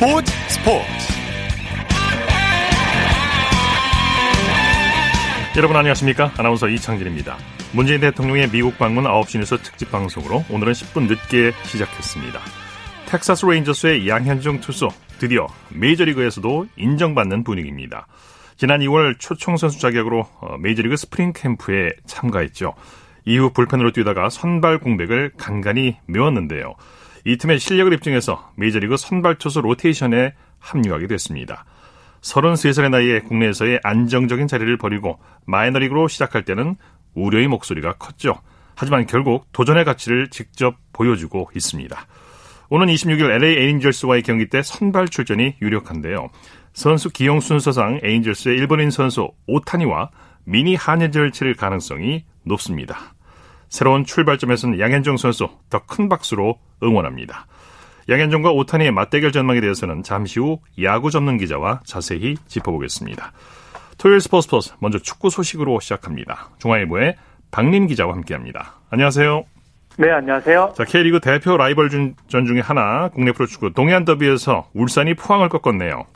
스포츠 스포츠. 여러분 안녕하십니까? 아나운서 이창진입니다. 문재인 대통령의 미국 방문 9시 뉴스 특집 방송으로 오늘은 10분 늦게 시작했습니다. 텍사스 레인저스의 양현종 투수 드디어 메이저리그에서도 인정받는 분위기입니다. 지난 2월 초청 선수 자격으로 어, 메이저리그 스프링 캠프에 참가했죠. 이후 불펜으로 뛰다가 선발 공백을 간간히 메웠는데요 이 틈에 실력을 입증해서 메이저리그 선발 투수 로테이션에 합류하게 됐습니다. 33살의 나이에 국내에서의 안정적인 자리를 버리고 마이너리그로 시작할 때는 우려의 목소리가 컸죠. 하지만 결국 도전의 가치를 직접 보여주고 있습니다. 오는 26일 LA 에인절스와의 경기 때 선발 출전이 유력한데요. 선수 기용 순서상 에인절스의 일본인 선수 오타니와 미니 한예절 치를 가능성이 높습니다. 새로운 출발점에서는 양현종 선수 더 큰 박수로 응원합니다. 양현종과 오타니의 맞대결 전망에 대해서는 잠시 후 야구 전문 기자와 자세히 짚어보겠습니다. 토요일 스포츠 스포츠 먼저 축구 소식으로 시작합니다. 중앙일보의 박림 기자와 함께합니다. 안녕하세요. 네, 안녕하세요. 자, K리그 대표 라이벌 전 중에 하나 국내 프로축구 동해안 더비에서 울산이 포항을 꺾었네요.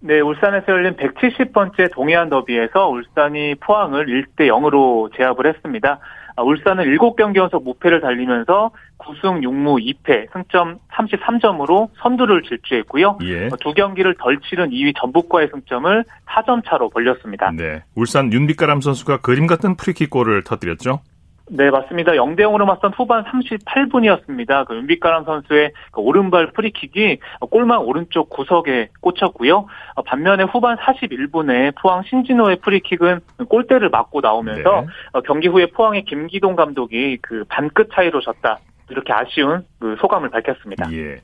네, 울산에서 열린 170번째 동해안 더비에서 울산이 포항을 1대 0으로 제압을 했습니다. 아, 울산은 7경기 연속 무패를 달리면서 9승 6무 2패, 승점 33점으로 선두를 질주했고요. 예. 두 경기를 덜 치른 2위 전북과의 승점을 4점 차로 벌렸습니다. 네, 울산 윤빛가람 선수가 그림 같은 프리킥골을 터뜨렸죠. 네, 맞습니다. 0대 0으로 맞선 후반 38분이었습니다. 그 윤빛가람 선수의 그 오른발 프리킥이 골망 오른쪽 구석에 꽂혔고요. 반면에 후반 41분에 포항 신진호의 프리킥은 골대를 맞고 나오면서 네. 어, 경기 후에 포항의 김기동 감독이 그 반끝 차이로 졌다. 이렇게 아쉬운 그 소감을 밝혔습니다. 예.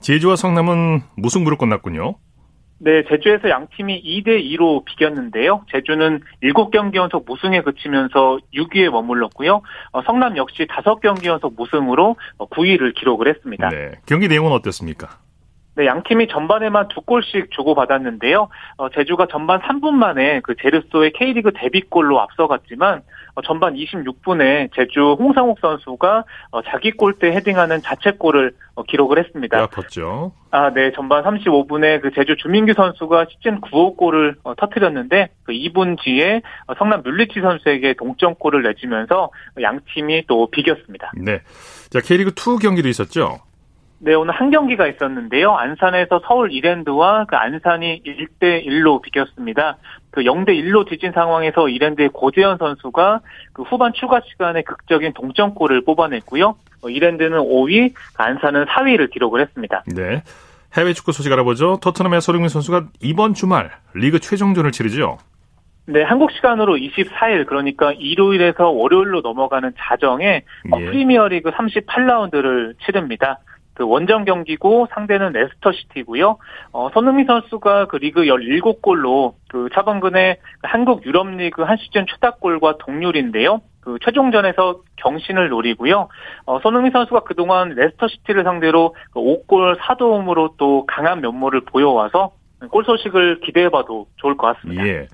제주와 성남은 무승부로 끝났군요. 네, 제주에서 양 팀이 2대 2로 비겼는데요. 제주는 7경기 연속 무승에 그치면서 6위에 머물렀고요. 어, 성남 역시 5경기 연속 무승으로 9위를 어, 기록을 했습니다. 네, 경기 내용은 어땠습니까? 네, 양 팀이 전반에만 두 골씩 주고받았는데요. 어, 제주가 전반 3분 만에 그 제르소의 K리그 데뷔골로 앞서갔지만 어, 전반 26분에 제주 홍상욱 선수가 어, 자기 골대 헤딩하는 자책골을 어, 기록을 했습니다. 아팠죠. 아, 네. 전반 35분에 그 제주 주민규 선수가 시즌 9호 골을 터뜨렸는데 그 2분 뒤에 성남 뮬리치 선수에게 동점골을 내주면서 양 팀이 또 비겼습니다. 네. 자, K리그 2 경기도 있었죠. 네, 오늘 한 경기가 있었는데요. 안산에서 서울 이랜드와 그 안산이 1대 1로 비겼습니다. 그 0대 1로 뒤진 상황에서 이랜드의 고재현 선수가 그 후반 추가 시간에 극적인 동점골을 뽑아냈고요. 어, 이랜드는 5위, 안산은 4위를 기록을 했습니다. 네. 해외 축구 소식 알아보죠. 토트넘의 서흥민 선수가 이번 주말 리그 최종전을 치르죠. 네, 한국 시간으로 24일 그러니까 일요일에서 월요일로 넘어가는 자정에 어, 예. 프리미어리그 38라운드를 치릅니다. 그 원정 경기고 상대는 레스터 시티고요. 어, 손흥민 선수가 그 리그 17골로 그 차범근의 한국 유럽 리그 한 시즌 최다골과 동률인데요. 그 최종전에서 경신을 노리고요. 어, 손흥민 선수가 그동안 레스터 시티를 상대로 그 5골 4도움으로 또 강한 면모를 보여와서 골 소식을 기대해봐도 좋을 것 같습니다. 예.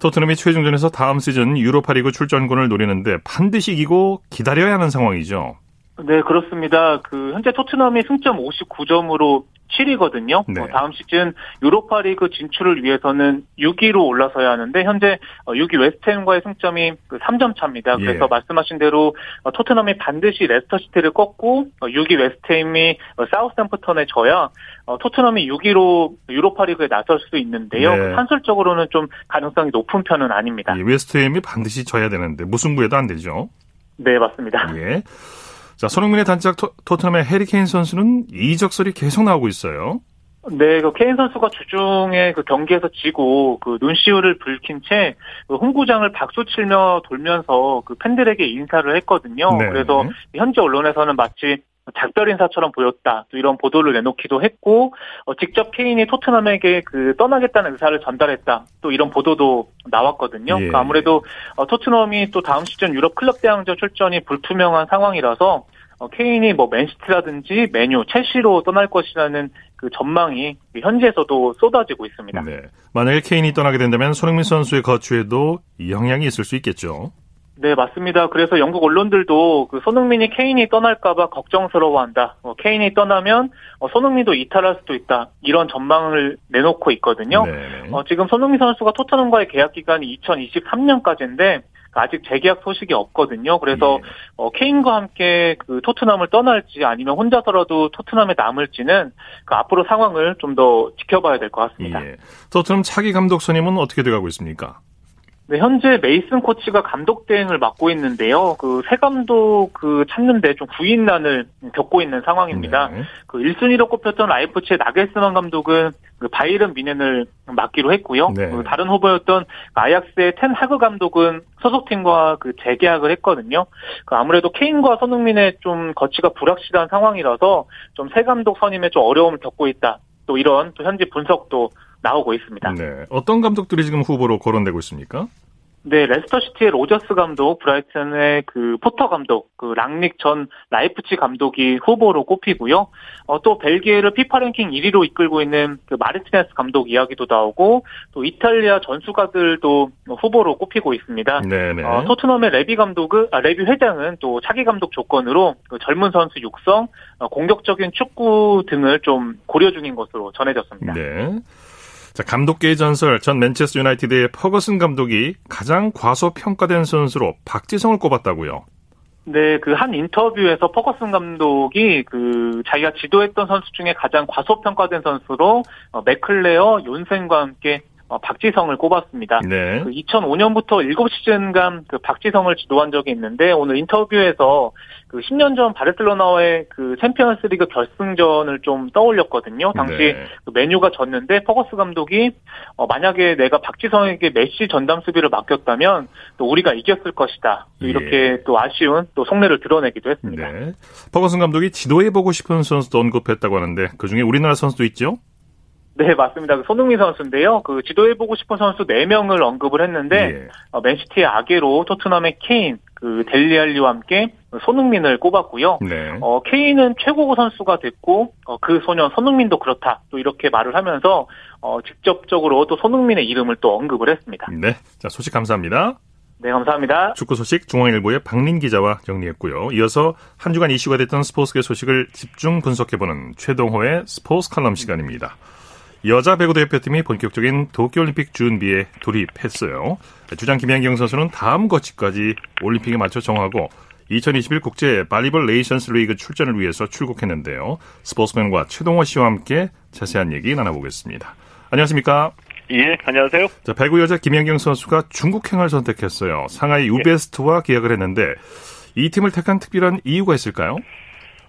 토트넘이 최종전에서 다음 시즌 유로파리그 출전권을 노리는데 반드시 이기고 기다려야 하는 상황이죠. 네, 그렇습니다. 그 현재 토트넘이 승점 59점으로 7위거든요. 네. 어, 다음 시즌 유로파리그 진출을 위해서는 6위로 올라서야 하는데 현재 6위 어, 웨스트햄과의 승점이 3점 그 차입니다. 예. 그래서 예. 말씀하신 대로 어, 토트넘이 반드시 레스터시티를 꺾고 6위 웨스트햄이 사우스햄프턴에 져야 토트넘이 6위로 유로파리그에 나설 수 있는데요. 네. 산술적으로는 좀 가능성이 높은 편은 아닙니다. 예, 웨스트햄이 반드시 져야 되는데 무승부에도 안 되죠. 네, 맞습니다. 예. 자, 손흥민의 단짝 토, 토트넘의 해리케인 선수는 이적설이 계속 나오고 있어요. 네, 그 케인 선수가 주중에 그 경기에서 지고 그 눈시울을 붉힌 채그 홍구장을 박수 치며 돌면서 그 팬들에게 인사를 했거든요. 네. 그래서 현지 언론에서는 마치 작별 인사처럼 보였다. 또 이런 보도를 내놓기도 했고 어, 직접 케인이 토트넘에게 그 떠나겠다는 의사를 전달했다. 또 이런 보도도 나왔거든요. 예. 그러니까 아무래도 어, 토트넘이 또 다음 시즌 유럽 클럽 대항전 출전이 불투명한 상황이라서 어, 케인이 뭐 맨시티라든지 메뉴, 첼시로 떠날 것이라는 그 전망이 현지에서도 쏟아지고 있습니다. 네. 만약에 케인이 떠나게 된다면 손흥민 선수의 거취에도 영향이 있을 수 있겠죠. 네, 맞습니다. 그래서 영국 언론들도 그 손흥민이 케인이 떠날까봐 걱정스러워한다. 어, 케인이 떠나면 어, 손흥민도 이탈할 수도 있다. 이런 전망을 내놓고 있거든요. 네. 어, 지금 손흥민 선수가 토트넘과의 계약 기간이 2023년까지인데 아직 재계약 소식이 없거든요. 그래서 예. 어, 케인과 함께 그 토트넘을 떠날지 아니면 혼자서라도 토트넘에 남을지는 그 앞으로 상황을 좀 더 지켜봐야 될 것 같습니다. 예. 토트넘 차기 감독 선임은 어떻게 돼가고 있습니까? 네, 현재 메이슨 코치가 감독 대행을 맡고 있는데요. 그 새 감독 그 찾는데 좀 구인난을 겪고 있는 상황입니다. 네. 그 1순위로 꼽혔던 라이프치의 나겔스만 감독은 그 바이른 미넨을 맡기로 했고요. 네. 그 다른 후보였던 아약스의 텐 하그 감독은 소속팀과 그 재계약을 했거든요. 그 아무래도 케인과 손흥민의 좀 거취가 불확실한 상황이라서 좀 새 감독 선임에 좀 어려움을 겪고 있다. 또 이런 또 현지 분석도 나오고 있습니다. 네. 어떤 감독들이 지금 후보로 거론되고 있습니까? 네, 레스터 시티의 로저스 감독, 브라이튼의 그 포터 감독, 그 랑닉 전 라이프치히 감독이 후보로 꼽히고요. 어, 또 벨기에를 피파 랭킹 1위로 이끌고 있는 그 마르티네스 감독 이야기도 나오고 또 이탈리아 전술가들도 후보로 꼽히고 있습니다. 네네. 어, 토트넘의 레비 감독은 아, 레비 회장은 또 차기 감독 조건으로 그 젊은 선수 육성, 어, 공격적인 축구 등을 좀 고려 중인 것으로 전해졌습니다. 네. 자, 감독계의 전설 전 맨체스터 유나이티드의 퍼거슨 감독이 가장 과소평가된 선수로 박지성을 꼽았다고요. 네, 그 한 인터뷰에서 퍼거슨 감독이 그 자기가 지도했던 선수 중에 가장 과소평가된 선수로 어, 맥클레어, 욘센과 함께 어, 박지성을 꼽았습니다. 네. 그 2005년부터 7시즌간 그 박지성을 지도한 적이 있는데 오늘 인터뷰에서 그 10년 전 바르셀로나와의 그 챔피언스리그 결승전을 좀 떠올렸거든요. 당시 네. 그 맨유가 졌는데 퍼거슨 감독이 어, 만약에 내가 박지성에게 메시 전담 수비를 맡겼다면 또 우리가 이겼을 것이다. 또 이렇게 예. 또 아쉬운 또 속내를 드러내기도 했습니다. 네. 퍼거슨 감독이 지도해보고 싶은 선수도 언급했다고 하는데 그 중에 우리나라 선수도 있죠? 네, 맞습니다. 그 손흥민 선수인데요. 그 지도해 보고 싶은 선수 4명을 언급을 했는데, 예. 어, 맨시티의 아게로, 토트넘의 케인, 그 델리알리와 함께 손흥민을 꼽았고요. 네. 어, 케인은 최고고 선수가 됐고, 어, 그 소년 손흥민도 그렇다. 또 이렇게 말을 하면서, 어, 직접적으로 또 손흥민의 이름을 또 언급을 했습니다. 네. 자, 소식 감사합니다. 네, 감사합니다. 축구 소식 중앙일보의 박린 기자와 정리했고요. 이어서 한 주간 이슈가 됐던 스포츠계 소식을 집중 분석해보는 최동호의 스포츠 칼럼 시간입니다. 여자 배구 대표팀이 본격적인 도쿄올림픽 준비에 돌입했어요. 주장 김연경 선수는 다음 거취까지 올림픽에 맞춰 정하고 2021 국제 발리볼 네이션스 리그 출전을 위해서 출국했는데요. 스포츠 평론가 최동호 씨와 함께 자세한 얘기 나눠보겠습니다. 안녕하십니까? 예, 안녕하세요. 자, 배구 여자 김연경 선수가 중국행을 선택했어요. 상하이 유베스트와 계약을 했는데 이 팀을 택한 특별한 이유가 있을까요?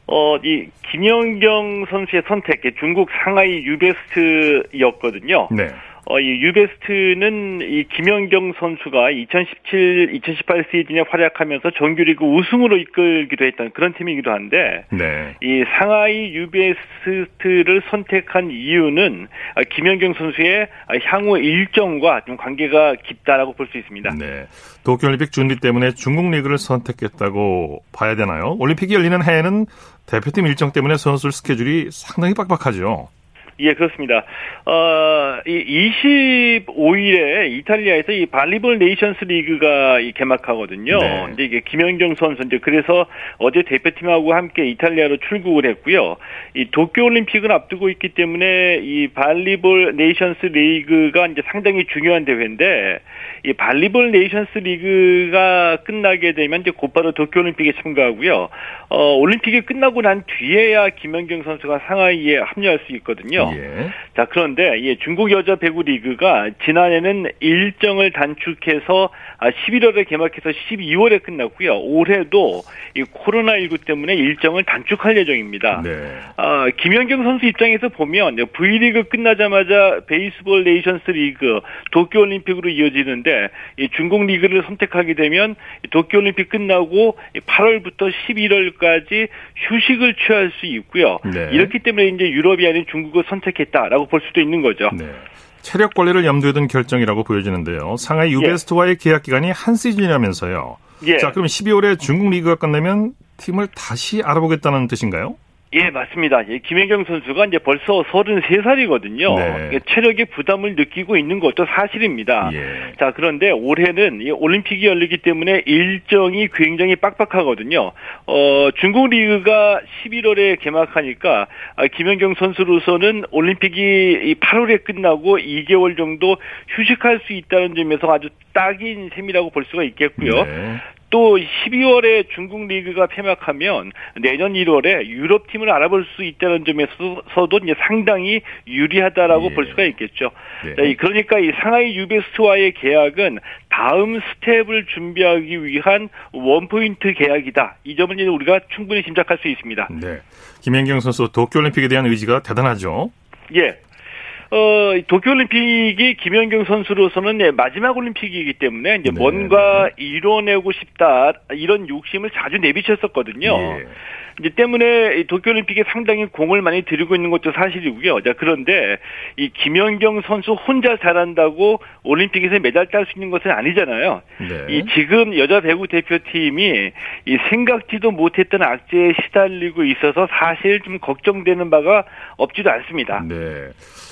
어, 이 김연경 선수의 선택, 중국 상하이 유베스트였거든요. 네. 어, 이 유베스트는 이 김연경 선수가 2017, 2018 시즌에 활약하면서 정규리그 우승으로 이끌기도 했던 그런 팀이기도 한데, 네. 이 상하이 유베스트를 선택한 이유는 김연경 선수의 향후 일정과 좀 관계가 깊다라고 볼 수 있습니다. 네. 도쿄올림픽 준비 때문에 중국 리그를 선택했다고 봐야 되나요? 올림픽이 열리는 해에는 대표팀 일정 때문에 선수 스케줄이 상당히 빡빡하죠. 예, 그렇습니다. 어, 이 25일에 이탈리아에서 이 발리볼 네이션스 리그가 이 개막하거든요. 네. 이제 이게 김연경 선수 이제 그래서 어제 대표팀하고 함께 이탈리아로 출국을 했고요. 이 도쿄 올림픽을 앞두고 있기 때문에 이 발리볼 네이션스 리그가 이제 상당히 중요한 대회인데 이 발리볼 네이션스 리그가 끝나게 되면 이제 곧바로 도쿄 올림픽에 참가하고요. 어, 올림픽이 끝나고 난 뒤에야 김연경 선수가 상하이에 합류할 수 있거든요. 예. 자, 그런데 예, 중국 여자 배구 리그가 지난해는 일정을 단축해서 11월에 아, 개막해서 12월에 끝났고요. 올해도 이 코로나19 때문에 일정을 단축할 예정입니다. 네. 아, 김연경 선수 입장에서 보면 V리그 끝나자마자 베이스볼 네이션스 리그 도쿄 올림픽으로 이어지는데 이 중국 리그를 선택하게 되면 도쿄 올림픽 끝나고 8월부터 11월까지 휴식을 취할 수 있고요. 네. 이렇기 때문에 이제 유럽이 아닌 중국을 선택했다라고 볼 수도 있는 거죠. 네. 체력 관리를 염두에 둔 결정이라고 보여지는데요. 상하이 유베스트와의 예. 계약 기간이 한 시즌이라면서요. 예. 자, 그럼 12월에 중국 리그가 끝나면 팀을 다시 알아보겠다는 뜻인가요? 예, 맞습니다. 예, 김연경 선수가 이제 벌써 33살이거든요. 네. 체력의 부담을 느끼고 있는 것도 사실입니다. 예. 자, 그런데 올해는 이 올림픽이 열리기 때문에 일정이 굉장히 빡빡하거든요. 어, 중국 리그가 11월에 개막하니까 아, 김연경 선수로서는 올림픽이 8월에 끝나고 2개월 정도 휴식할 수 있다는 점에서 아주 딱인 셈이라고 볼 수가 있겠고요. 네. 또 12월에 중국 리그가 폐막하면 내년 1월에 유럽 팀을 알아볼 수 있다는 점에서도 이제 상당히 유리하다라고 예. 볼 수가 있겠죠. 네. 그러니까 이 상하이 유베스트와의 계약은 다음 스텝을 준비하기 위한 원포인트 계약이다. 이 점을 이제 우리가 충분히 짐작할 수 있습니다. 네. 김연경 선수 도쿄올림픽에 대한 의지가 대단하죠. 예. 어, 도쿄올림픽이 김연경 선수로서는 네, 마지막 올림픽이기 때문에 이제 네. 뭔가 이뤄내고 싶다 이런 욕심을 자주 내비쳤었거든요. 예. 이제 때문에 도쿄올림픽에 상당히 공을 많이 들이고 있는 것도 사실이고요. 자, 그런데 이 김연경 선수 혼자 잘한다고 올림픽에서 메달 딸 수 있는 것은 아니잖아요. 네. 이 지금 여자 배구 대표팀이 이 생각지도 못했던 악재에 시달리고 있어서 사실 좀 걱정되는 바가 없지도 않습니다. 네.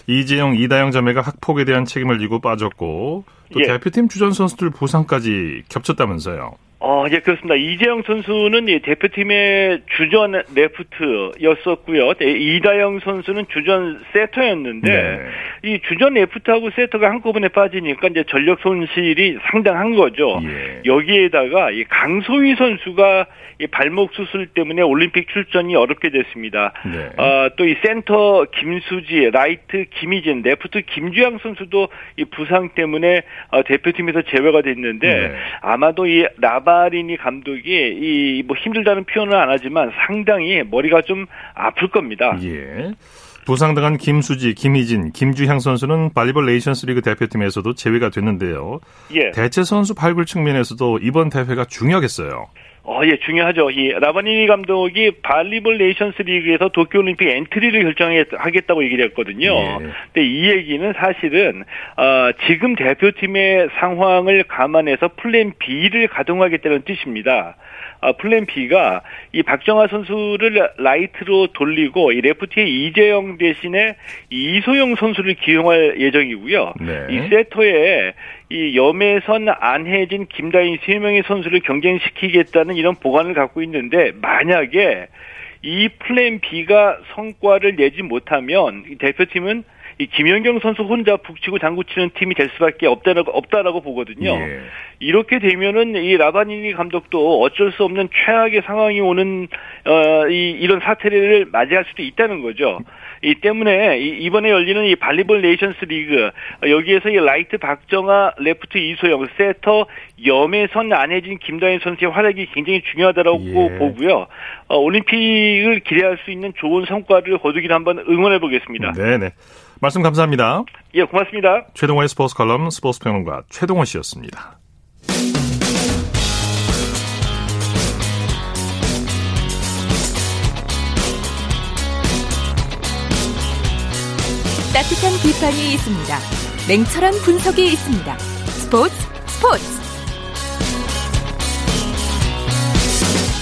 이재영, 이다영 자매가 학폭에 대한 책임을 지고 빠졌고 또 예. 대표팀 주전 선수들 부상까지 겹쳤다면서요. 어, 예, 그렇습니다. 이재영 선수는 예, 대표팀의 주전 레프트였었고요. 예, 이다영 선수는 주전 세터였는데 네. 이 주전 레프트하고 세터가 한꺼번에 빠지니까 이제 전력 손실이 상당한 거죠. 예. 여기에다가 이 강소희 선수가 이 발목 수술 때문에 올림픽 출전이 어렵게 됐습니다. 네. 어, 또 이 센터 김수지, 라이트 김희진, 레프트 김주향 선수도 이 부상 때문에 어, 대표팀에서 제외가 됐는데 네. 아마도 이 라바 라바리니 감독이 이 뭐 힘들다는 표현을 안 하지만 상당히 머리가 좀 아플 겁니다. 예. 부상당한 김수지, 김희진, 김주향 선수는 발리볼 네이션스 리그 대표팀에서도 제외가 됐는데요. 예. 대체 선수 발굴 측면에서도 이번 대회가 중요하겠어요. 어, 예, 중요하죠. 이 라바리니 감독이 발리볼 네이션스 리그에서 도쿄올림픽 엔트리를 결정하겠다고 얘기를 했거든요. 예. 근데 이 얘기는 사실은 어, 지금 대표팀의 상황을 감안해서 플랜 B를 가동하겠다는 뜻입니다. 아, 플랜 B가 이 박정아 선수를 라이트로 돌리고 이 레프트의 이재영 대신에 이소영 선수를 기용할 예정이고요. 네. 이 세터에 이 염혜선, 안혜진, 김다인 세 명의 선수를 경쟁시키겠다는 이런 보관을 갖고 있는데 만약에 이 플랜 B가 성과를 내지 못하면 대표팀은 이 김연경 선수 혼자 북치고 장구 치는 팀이 될 수밖에 없다라고 없다라고 보거든요. 예. 이렇게 되면은 이 라바니니 감독도 어쩔 수 없는 최악의 상황이 오는 어, 이 이런 사태를 맞이할 수도 있다는 거죠. 이 때문에 이번에 열리는 이 발리볼 네이션스 리그 여기에서 이 라이트 박정아, 레프트 이소영, 세터 염혜선, 안혜진, 김다인 선수의 활약이 굉장히 중요하다라고 예. 보고요. 어, 올림픽을 기대할 수 있는 좋은 성과를 거두기를 한번 응원해 보겠습니다. 네네. 말씀 감사합니다. 예, 고맙습니다. 최동호의 스포츠 칼럼 스포츠 평론가 최동호 씨였습니다. 따뜻한 비판이 있습니다. 냉철한 분석이 있습니다. 스포츠 스포츠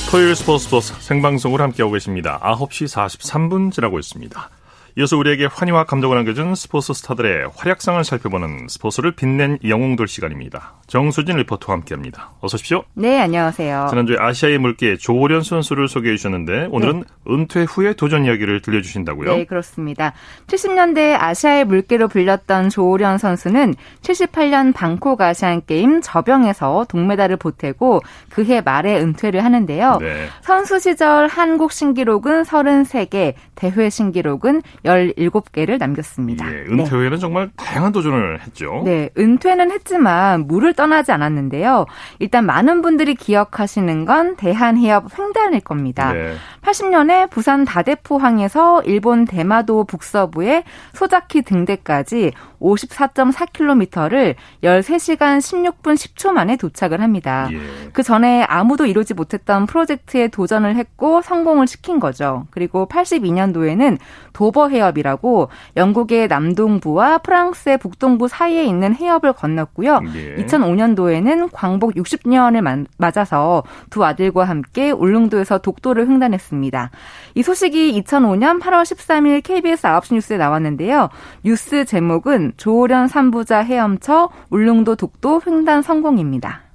토요일 스포츠 스포츠 생방송을 함께하고 계십니다. 9시 43분 지나고 있습니다. 이어서 우리에게 환희와 감동을 안겨준 스포츠 스타들의 활약상을 살펴보는 스포츠를 빛낸 영웅들 시간입니다. 정수진 리포터와 함께합니다. 어서 오십시오. 네, 안녕하세요. 지난주에 아시아의 물개 조호련 선수를 소개해 주셨는데 오늘은 네. 은퇴 후의 도전 이야기를 들려주신다고요? 네, 그렇습니다. 70년대 아시아의 물개로 불렸던 조호련 선수는 78년 방콕 아시안 게임 저병에서 동메달을 보태고 그해 말에 은퇴를 하는데요. 네. 선수 시절 한국 신기록은 33개, 대회 신기록은 17개를 남겼습니다. 예, 은퇴 후에는 네. 정말 다양한 도전을 했죠. 네, 은퇴는 했지만 물을 떠나지 않았는데요. 일단 많은 분들이 기억하시는 건 대한해협 횡단일 겁니다. 네. 80년에 부산 다대포항에서 일본 대마도 북서부의 소자키 등대까지 54.4km를 13시간 16분 10초 만에 도착을 합니다. 예. 그 전에 아무도 이루지 못했던 프로젝트에 도전을 했고 성공을 시킨 거죠. 그리고 82년도에는 도버 해협이라고 영국의 남동부와 프랑스의 북동부 사이에 있는 해협을 건넜고요. 예. 2005년도에는 광복 60년을 맞아서 두 아들과 함께 울릉도에서 독도를 횡단했습니다. 이 소식이 2005년 8월 13일 KBS 9시 뉴스에 나왔는데요. 뉴스 제목은 조오련 3부자 헤엄쳐 울릉도 독도 횡단 성공입니다.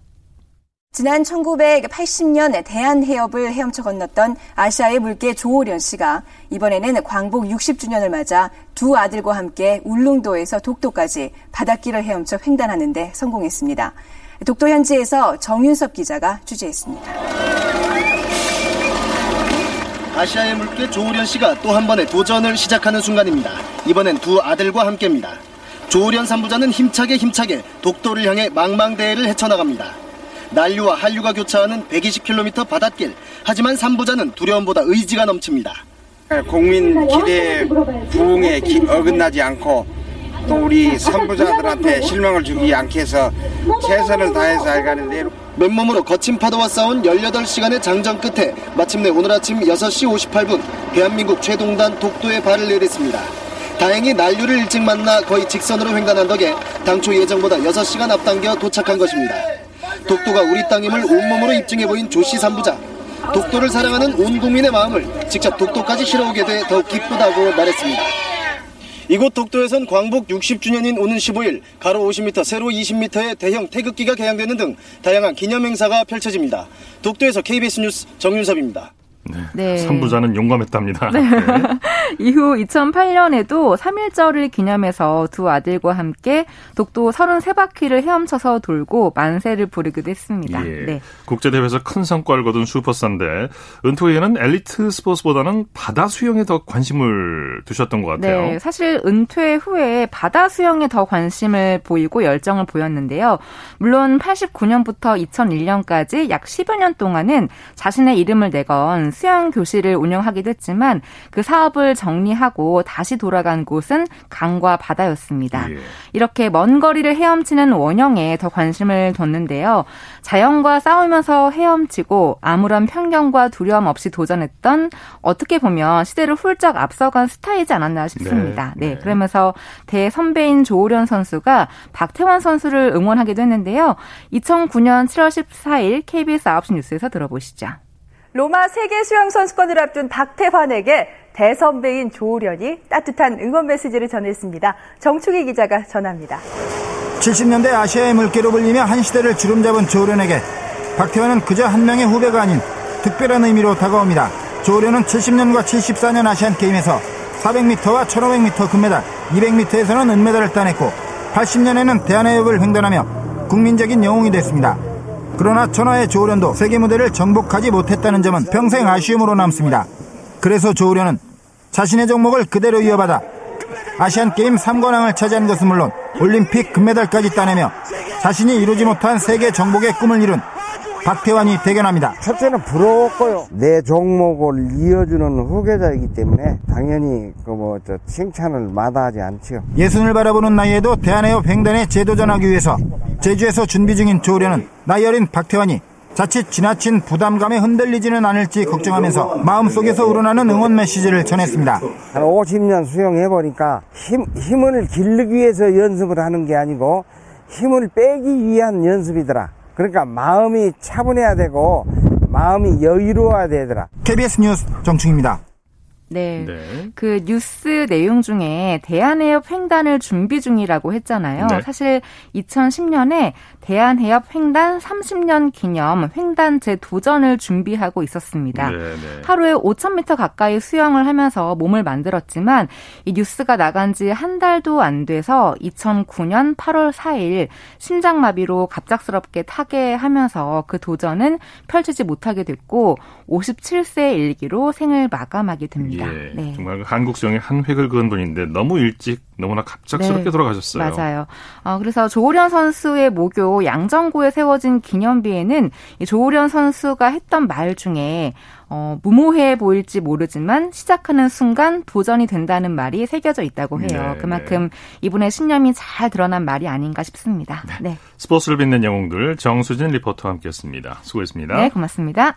지난 1980년 대한해협을 헤엄쳐 건넜던 아시아의 물개 조오련 씨가 이번에는 광복 60주년을 맞아 두 아들과 함께 울릉도에서 독도까지 바닷길을 헤엄쳐 횡단하는데 성공했습니다. 독도 현지에서 정윤섭 기자가 취재했습니다. 아시아의 물개 조오련 씨가 또 한 번의 도전을 시작하는 순간입니다. 이번엔 두 아들과 함께입니다. 조오련 삼부자는 힘차게 힘차게 독도를 향해 망망대해를 헤쳐나갑니다. 난류와 한류가 교차하는 120km 바닷길. 하지만 삼부자는 두려움보다 의지가 넘칩니다. 국민 기대 부응에 어긋나지 않고 또 우리 삼부자들한테 실망을 주지 않게 해서 최선을 다해서 해가는데 맨몸으로 거친 파도와 싸운 18시간의 장전 끝에 마침내 오늘 아침 6시 58분 대한민국 최동단 독도에 발을 내렸습니다. 다행히 난류를 일찍 만나 거의 직선으로 횡단한 덕에 당초 예정보다 6시간 앞당겨 도착한 것입니다. 독도가 우리 땅임을 온몸으로 입증해 보인 조씨 삼부자. 독도를 사랑하는 온 국민의 마음을 직접 독도까지 실어오게 돼 더욱 기쁘다고 말했습니다. 이곳 독도에선 광복 60주년인 오는 15일 가로 50m, 세로 20m의 대형 태극기가 개양되는 등 다양한 기념 행사가 펼쳐집니다. 독도에서 KBS 뉴스 정윤섭입니다. 네. 네. 삼부자는 용감했답니다. 네. 네. 이후 2008년에도 3.1절을 기념해서 두 아들과 함께 독도 33바퀴를 헤엄쳐서 돌고 만세를 부르기도 했습니다. 예. 네. 국제대회에서 큰 성과를 거둔 슈퍼스타인데 은퇴 후에는 엘리트 스포츠보다는 바다 수영에 더 관심을 두셨던 것 같아요. 네. 사실 은퇴 후에 바다 수영에 더 관심을 보이고 열정을 보였는데요. 물론 89년부터 2001년까지 약 10여 년 동안은 자신의 이름을 내건 수영 교실을 운영하기도 했지만 그 사업을 정리하고 다시 돌아간 곳은 강과 바다였습니다. 예. 이렇게 먼 거리를 헤엄치는 원형에 더 관심을 뒀는데요. 자연과 싸우면서 헤엄치고 아무런 편견과 두려움 없이 도전했던 어떻게 보면 시대를 훌쩍 앞서간 스타이지 않았나 싶습니다. 네. 네. 네. 그러면서 대선배인 조우련 선수가 박태환 선수를 응원하기도 했는데요. 2009년 7월 14일 KBS 9시 뉴스에서 들어보시죠. 로마 세계 수영 선수권을 앞둔 박태환에게 대선배인 조우련이 따뜻한 응원 메시지를 전했습니다. 정충희 기자가 전합니다. 70년대 아시아의 물개로 불리며 한 시대를 주름잡은 조우련에게 박태환은 그저 한 명의 후배가 아닌 특별한 의미로 다가옵니다. 조우련은 70년과 74년 아시안 게임에서 400m와 1500m 금메달, 200m에서는 은메달을 따냈고 80년에는 대한해협을 횡단하며 국민적인 영웅이 됐습니다. 그러나 천하의 조우련도 세계 무대를 정복하지 못했다는 점은 평생 아쉬움으로 남습니다. 그래서 조우련은 자신의 종목을 그대로 이어받아 아시안 게임 3관왕을 차지한 것은 물론 올림픽 금메달까지 따내며 자신이 이루지 못한 세계 정복의 꿈을 이룬 박태환이 대견합니다. 첫째는 부러웠고요. 내 종목을 이어주는 후계자이기 때문에 당연히 그뭐 칭찬을 마다하지 않죠. 예순을 바라보는 나이에도 대한해협 횡단에 재도전하기 위해서 제주에서 준비 중인 조련은 나이 어린 박태환이 자칫 지나친 부담감에 흔들리지는 않을지 걱정하면서 마음속에서 우러나는 응원 메시지를 전했습니다. 한 50년 수영해보니까 힘, 힘을 기르기 위해서 연습을 하는 게 아니고 힘을 빼기 위한 연습이더라. 그러니까 마음이 차분해야 되고 마음이 여유로워야 되더라. KBS 뉴스 정충입니다. 네. 네. 그 뉴스 내용 중에 대한해협 횡단을 준비 중이라고 했잖아요. 네. 사실 2010년에 대한해협 횡단 30년 기념 횡단제 도전을 준비하고 있었습니다. 네, 네. 하루에 5,000m 가까이 수영을 하면서 몸을 만들었지만 이 뉴스가 나간 지 한 달도 안 돼서 2009년 8월 4일 심장마비로 갑작스럽게 타계하면서 그 도전은 펼치지 못하게 됐고 57세 일기로 생을 마감하게 됩니다. 예, 네. 정말 한국 수영의 한 획을 그은 분인데 너무 일찍 너무나 갑작스럽게 네, 돌아가셨어요. 맞아요. 어, 그래서 조호련 선수의 모교 양정구에 세워진 기념비에는 조호련 선수가 했던 말 중에 어, 무모해 보일지 모르지만 시작하는 순간 도전이 된다는 말이 새겨져 있다고 해요. 네, 그만큼 네. 이분의 신념이 잘 드러난 말이 아닌가 싶습니다. 네. 네. 스포츠를 빛낸 영웅들 정수진 리포터와 함께했습니다. 수고했습니다. 네, 고맙습니다.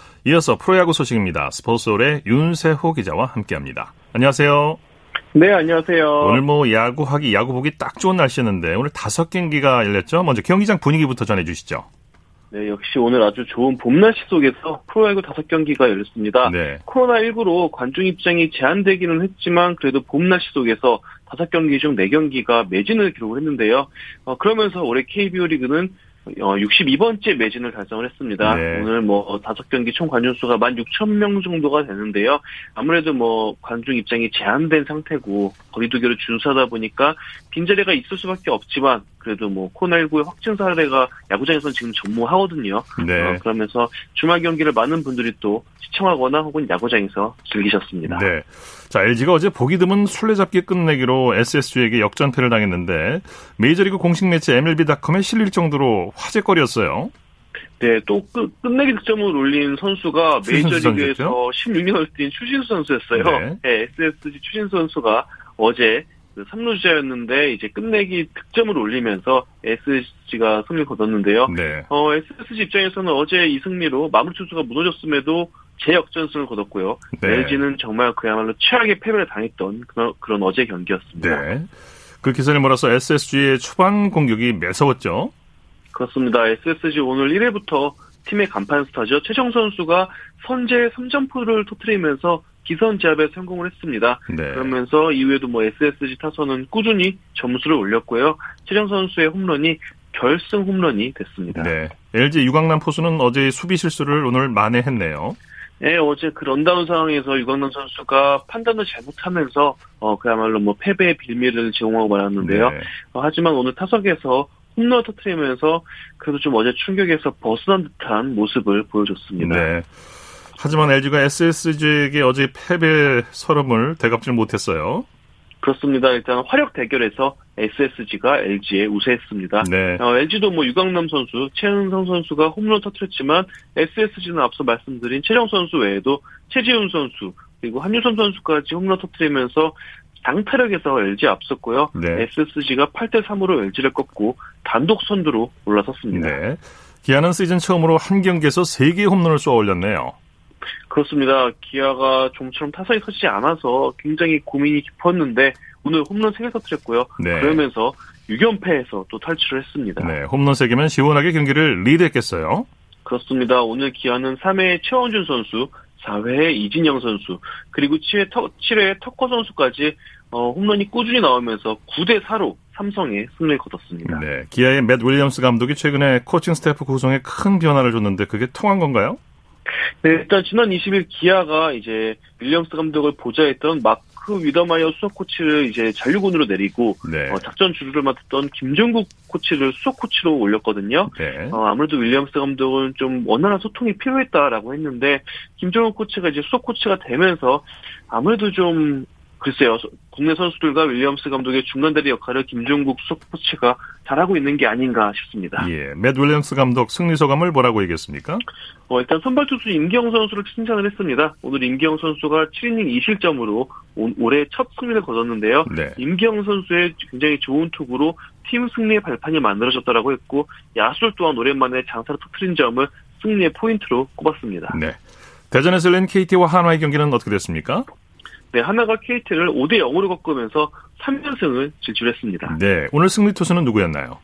이어서 프로야구 소식입니다. 스포츠홀의 윤세호 기자와 함께합니다. 안녕하세요. 네, 안녕하세요. 오늘 뭐 야구하기, 야구 보기 딱 좋은 날씨였는데 오늘 다섯 경기가 열렸죠? 먼저 경기장 분위기부터 전해주시죠. 네, 역시 오늘 아주 좋은 봄 날씨 속에서 프로야구 다섯 경기가 열렸습니다. 네. 코로나19로 관중 입장이 제한되기는 했지만 그래도 봄 날씨 속에서 다섯 경기 중 네 경기가 매진을 기록을 했는데요. 어, 그러면서 올해 KBO 리그는 어, 62번째 매진을 달성을 했습니다. 네. 오늘 뭐 다섯 경기 총 관중 수가 16,000명 정도가 되는데요. 아무래도 뭐 관중 입장이 제한된 상태고 거리두기를 준수하다 보니까 빈자리가 있을 수밖에 없지만 그래도 뭐 코로나19의 확진 사례가 야구장에서는 지금 전무하거든요. 네. 어, 그러면서 주말 경기를 많은 분들이 또 시청하거나 혹은 야구장에서 즐기셨습니다. 네. 자, LG가 어제 보기 드문 술래잡기 끝내기로 SSG에게 역전패를 당했는데 메이저리그 공식 매체 MLB.com에 실릴 정도로 화제거리였어요. 네, 또 끝, 끝내기 득점을 올린 선수가 메이저리그에서 16년을 뛴 추신수 선수였어요. 네. 네, SSG 추신수 선수가 어제 그 3루 주자였는데 이제 끝내기 득점을 올리면서 SSG가 승리를 거뒀는데요. 네. 어, SSG 입장에서는 어제 이 승리로 마무리 투수가 무너졌음에도 재역전승을 거뒀고요. 네. LG는 정말 그야말로 최악의 패배를 당했던 그런, 그런 어제 경기였습니다. 네. 그 기선을 몰아서 SSG의 초반 공격이 매서웠죠. 그렇습니다. SSG 오늘 1회부터 팀의 간판 스타죠. 최정 선수가 선제 3점포를 터트리면서 기선 제압에 성공을 했습니다. 네. 그러면서 이후에도 뭐 SSG 타선은 꾸준히 점수를 올렸고요. 최정 선수의 홈런이 결승 홈런이 됐습니다. 네. LG 유강남 포수는 어제 수비 실수를 오늘 만회했네요. 네, 어제 그 런다운 상황에서 유강남 선수가 판단을 잘못하면서 어 그야말로 뭐 패배의 빌미를 제공하고 말았는데요. 네. 어, 하지만 오늘 타석에서 홈런 터트리면서 그래도 좀 어제 충격에서 벗어난 듯한 모습을 보여줬습니다. 네. 하지만 LG가 SSG에게 어제 패배 서름을 되갚질 못했어요. 그렇습니다. 일단 화력 대결에서 SSG가 LG에 우세했습니다. 네. 어, LG도 뭐 유강남 선수, 최은성 선수가 홈런 터트렸지만 SSG는 앞서 말씀드린 최정 선수 외에도 최지훈 선수 그리고 한유선 선수까지 홈런 터트리면서 장타력에서 LG 앞섰고요. 네. SSG가 8대 3으로 LG를 꺾고 단독 선두로 올라섰습니다. 네. 기아는 시즌 처음으로 한 경기에서 3개의 홈런을 쏘아 올렸네요. 그렇습니다. 기아가 좀처럼 타선이 서지 않아서 굉장히 고민이 깊었는데 오늘 홈런 3개 터뜨렸고요. 네. 그러면서 6연패에서 또 탈출을 했습니다. 네, 홈런 3개면 시원하게 경기를 리드했겠어요. 그렇습니다. 오늘 기아는 3회에 최원준 선수, 4회에 이진영 선수, 그리고 7회, 터, 7회 터커 선수까지 어, 홈런이 꾸준히 나오면서 9대 4로 삼성에 승리를 거뒀습니다. 네, 기아의 맷 윌리엄스 감독이 최근에 코칭 스태프 구성에 큰 변화를 줬는데 그게 통한 건가요? 네, 일단 지난 20일 기아가 이제 윌리엄스 감독을 보좌했던 마크 위더마이어 수석 코치를 이제 잔류군으로 내리고 네. 어, 작전 주루를 맡았던 김종국 코치를 수석 코치로 올렸거든요. 네. 어, 아무래도 윌리엄스 감독은 좀 원활한 소통이 필요했다라고 했는데 김종국 코치가 이제 수석 코치가 되면서 아무래도 좀 글쎄요, 국내 선수들과 윌리엄스 감독의 중간다리 역할을 김종국 코치가 잘하고 있는 게 아닌가 싶습니다. 예, 맷 윌리엄스 감독 승리 소감을 뭐라고 얘기했습니까? 어, 일단 선발 투수 임기영 선수를 칭찬을 했습니다. 오늘 임기영 선수가 7이닝 2실점으로 올해 첫 승리를 거뒀는데요. 네. 임기영 선수의 굉장히 좋은 투구로 팀 승리의 발판이 만들어졌다라고 했고 야수 또한 오랜만에 장타를 터트린 점을 승리의 포인트로 꼽았습니다. 네. 대전에서 열린 KT와 한화의 경기는 어떻게 됐습니까? 네, 한화가 KT를 5대 0으로 꺾으면서 3연승을 질주했습니다. 네, 오늘 승리 투수는 누구였나요?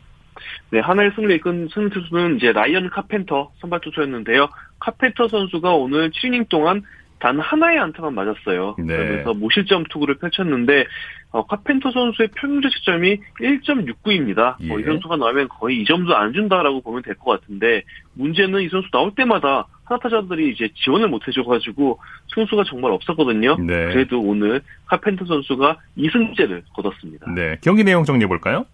네, 한화의 승리 이끈 승리 투수는 이제 라이언 카펜터 선발 투수였는데요. 카펜터 선수가 오늘 7이닝 동안 단 하나의 안타만 맞았어요. 네. 그러면서 무실점 투구를 펼쳤는데 어, 카펜터 선수의 평균 실점이 1.69입니다. 예. 어, 이 선수가 나오면 거의 2점도 안 준다라고 보면 될 것 같은데 문제는 이 선수 나올 때마다 하나타자들이 이제 지원을 못 해줘가지고 승수가 정말 없었거든요. 네. 그래도 오늘 카펜터 선수가 2승제를 거뒀습니다. 네, 경기 내용 정리해 볼까요?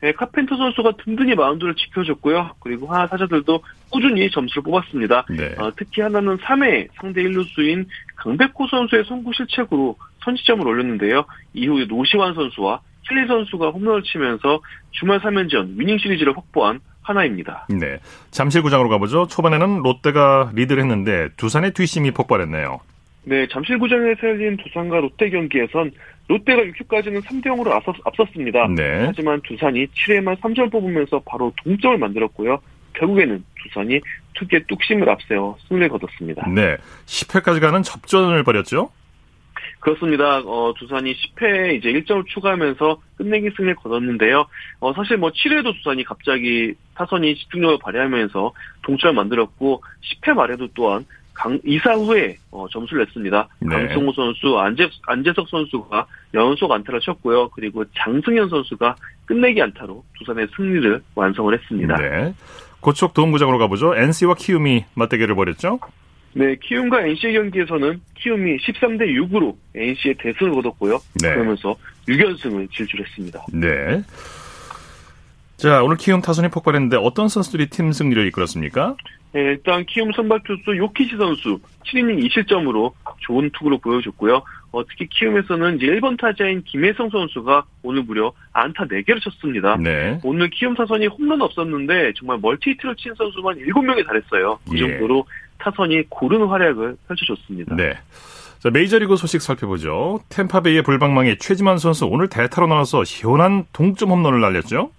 네, 카펜터 선수가 든든히 마운드를 지켜줬고요. 그리고 하나 타자들도 꾸준히 점수를 뽑았습니다. 네. 어, 특히 하나는 3회 상대 1루수인 강백호 선수의 송구 실책으로 선취점을 올렸는데요. 이후에 노시환 선수와 켈리 선수가 홈런을 치면서 주말 3연전 위닝 시리즈를 확보한 하나입니다. 네. 잠실구장으로 가보죠. 초반에는 롯데가 리드를 했는데 두산의 뒷심이 폭발했네요. 네, 잠실구장에서 열린 두산과 롯데 경기에선 롯데가 6회까지는 3대 0으로 앞섰, 습니다 네. 하지만 두산이 7회만 3점 뽑으면서 바로 동점을 만들었고요. 결국에는 두산이 투기의 뚝심을 앞세워 승리를 거뒀습니다. 네, 10회까지 가는 접전을 벌였죠? 그렇습니다. 어, 두산이 10회 이제 1점을 추가하면서 끝내기 승리를 거뒀는데요. 어, 사실 뭐 7회도 두산이 갑자기 타선이 집중력을 발휘하면서 동점을 만들었고 10회 말에도 또한 강, 이사 후에 어, 점수를 냈습니다. 네. 강승호 선수, 안재, 안재석 선수가 연속 안타를 쳤고요. 그리고 장승현 선수가 끝내기 안타로 두산의 승리를 완성을 했습니다. 네. 고척 도움구장으로 가보죠. NC와 키움이 맞대결을 벌였죠? 네, 키움과 NC의 경기에서는 키움이 13대 6으로 NC의 대승을 거뒀고요. 네. 그러면서 6연승을 질주했습니다. 네. 자, 오늘 키움 타선이 폭발했는데 어떤 선수들이 팀 승리를 이끌었습니까? 네, 일단 키움 선발 투수 요키시 선수 7이닝 2실점으로 좋은 투구를 보여줬고요. 어, 특히 키움에서는 이제 1번 타자인 김혜성 선수가 오늘 무려 안타 4개를 쳤습니다. 네. 오늘 키움 타선이 홈런 없었는데 정말 멀티히트를 친 선수만 7명이 잘했어요. 그 예. 정도로 타선이 고른 활약을 펼쳐줬습니다. 네. 자, 메이저리그 소식 살펴보죠. 템파베이의 불방망이 최지만 선수 오늘 대타로 나와서 시원한 동점 홈런을 날렸죠?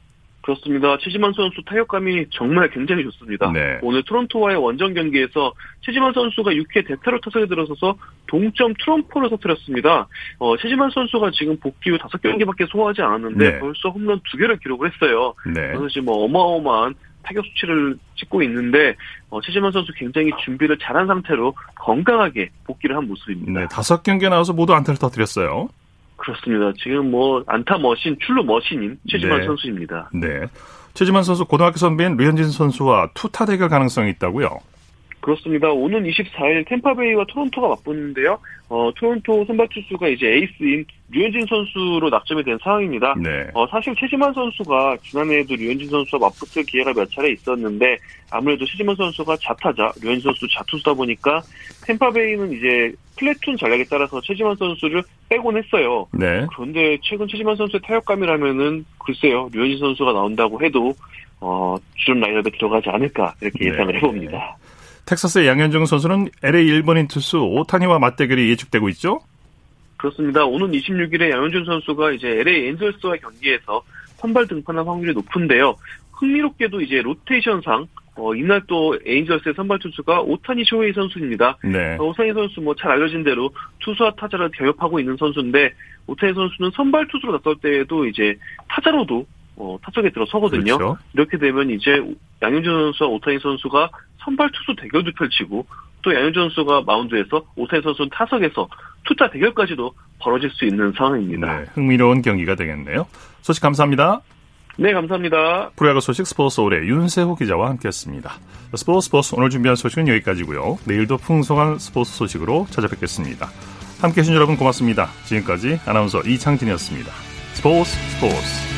그렇습니다. 최지만 선수 타격감이 정말 굉장히 좋습니다. 네. 오늘 토론토와의 원정 경기에서 최지만 선수가 6회 대타로 타석에 들어서서 동점 트럼프를 터뜨렸습니다. 어, 최지만 선수가 지금 복귀 후 5경기밖에 소화하지 않았는데 네. 벌써 홈런 2개를 기록을 했어요. 네. 그래서 지금 뭐 어마어마한 타격 수치를 찍고 있는데 어, 최지만 선수 굉장히 준비를 잘한 상태로 건강하게 복귀를 한 모습입니다. 네, 다섯 경기에 나와서 모두 안타를 터뜨렸어요. 그렇습니다. 지금 뭐 안타 머신, 출루 머신인 최지만 네. 선수입니다. 네. 최지만 선수 고등학교 선배인 류현진 선수와 투타 대결 가능성이 있다고요? 그렇습니다. 오는 24일 템파베이와 토론토가 맞붙는데요. 어, 토론토 선발 투수가 이제 에이스인 류현진 선수로 낙점이 된 상황입니다. 네. 어, 사실 최지만 선수가 지난해에도 류현진 선수와 맞붙을 기회가 몇 차례 있었는데 아무래도 최지만 선수가 자타자, 류현진 선수 자투수다 보니까 템파베이는 이제 플래툰 전략에 따라서 최지만 선수를 빼곤 했어요. 네. 그런데 최근 최지만 선수의 타격감이라면은 글쎄요, 류현진 선수가 나온다고 해도 어, 주전 라인업에 들어가지 않을까 이렇게 네. 예상을 해봅니다. 텍사스의 양현종 선수는 LA 1번인 투수 오타니와 맞대결이 예측되고 있죠? 그렇습니다. 오는 26일에 양현종 선수가 이제 LA 엔젤스와 경기에서 선발 등판할 확률이 높은데요. 흥미롭게도 이제 로테이션상 어, 이날 또 에인절스의 선발 투수가 오타니 쇼헤이 선수입니다. 네. 어, 오타니 선수 뭐 잘 알려진 대로 투수와 타자를 겸업하고 있는 선수인데 오타니 선수는 선발 투수로 나설 때에도 이제 타자로도 어, 타석에 들어서거든요. 그렇죠. 이렇게 되면 이제 양현종 선수와 오타니 선수가 선발 투수 대결도 펼치고 또 양현종 선수가 마운드에서 오타니 선수는 타석에서 투타 대결까지도 벌어질 수 있는 상황입니다. 네, 흥미로운 경기가 되겠네요. 소식 감사합니다. 네, 감사합니다. 프로야구 소식 스포츠 올의 윤세호 기자와 함께했습니다. 스포츠 스포츠 오늘 준비한 소식은 여기까지고요. 내일도 풍성한 스포츠 소식으로 찾아뵙겠습니다. 함께해 주신 여러분 고맙습니다. 지금까지 아나운서 이창진이었습니다. 스포츠 스포츠